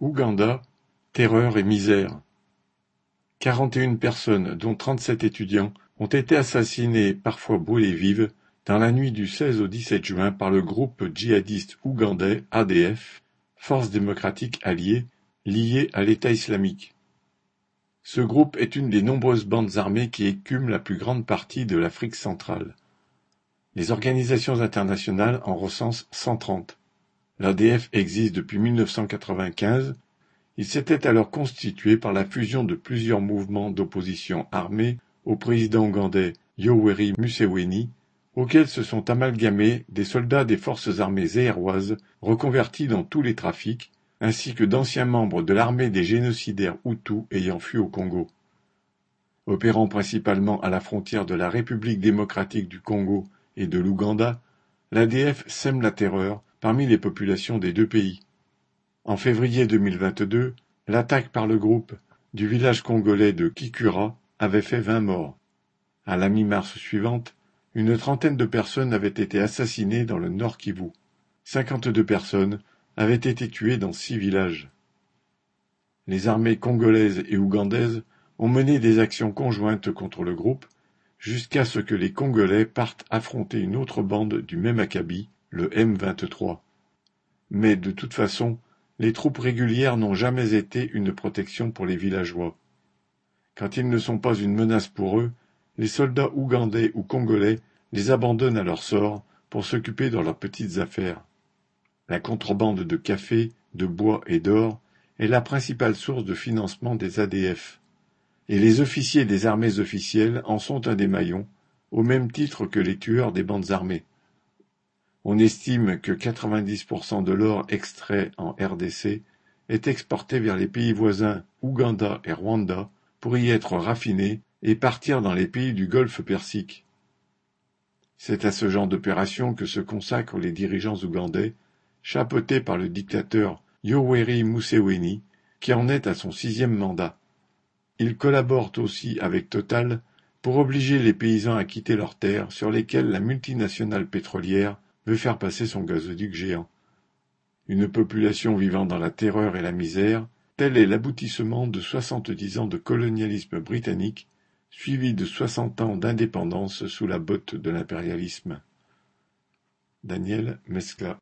Ouganda, terreur et misère. Quarante et une personnes, dont trente-sept étudiants, ont été assassinées, parfois brûlées vives, dans la nuit du 16 au 17 juin par le groupe djihadiste ougandais ADF, Force démocratique alliée, liée à l'État islamique. Ce groupe est une des nombreuses bandes armées qui écument la plus grande partie de l'Afrique centrale. Les organisations internationales en recensent 130. L'ADF existe depuis 1995. Il s'était alors constitué par la fusion de plusieurs mouvements d'opposition armés au président ougandais Yoweri Museveni, auxquels se sont amalgamés des soldats des forces armées zéroises reconvertis dans tous les trafics, ainsi que d'anciens membres de l'armée des génocidaires Hutus ayant fui au Congo. Opérant principalement à la frontière de la République démocratique du Congo et de l'Ouganda, l'ADF sème la terreur parmi les populations des deux pays. En février 2022, l'attaque par le groupe du village congolais de Kikura avait fait vingt morts. À la mi-mars suivante, une trentaine de personnes avaient été assassinées dans le Nord Kivu. Cinquante-deux personnes avaient été tuées dans six villages. Les armées congolaises et ougandaises ont mené des actions conjointes contre le groupe jusqu'à ce que les Congolais partent affronter une autre bande du même acabit, le M23. Mais de toute façon, les troupes régulières n'ont jamais été une protection pour les villageois. Quand ils ne sont pas une menace pour eux, les soldats ougandais ou congolais les abandonnent à leur sort pour s'occuper dans leurs petites affaires. La contrebande de café, de bois et d'or est la principale source de financement des ADF. Et les officiers des armées officielles en sont un des maillons, au même titre que les tueurs des bandes armées. On estime que 90% de l'or extrait en RDC est exporté vers les pays voisins Ouganda et Rwanda pour y être raffiné et partir dans les pays du Golfe Persique. C'est à ce genre d'opération que se consacrent les dirigeants ougandais, chapeautés par le dictateur Yoweri Museveni, qui en est à son sixième mandat. Ils collaborent aussi avec Total pour obliger les paysans à quitter leurs terres sur lesquelles la multinationale pétrolière veut faire passer son gazoduc géant. Une population vivant dans la terreur et la misère, tel est l'aboutissement de soixante-dix ans de colonialisme britannique, suivi de soixante ans d'indépendance sous la botte de l'impérialisme. Daniel Mescla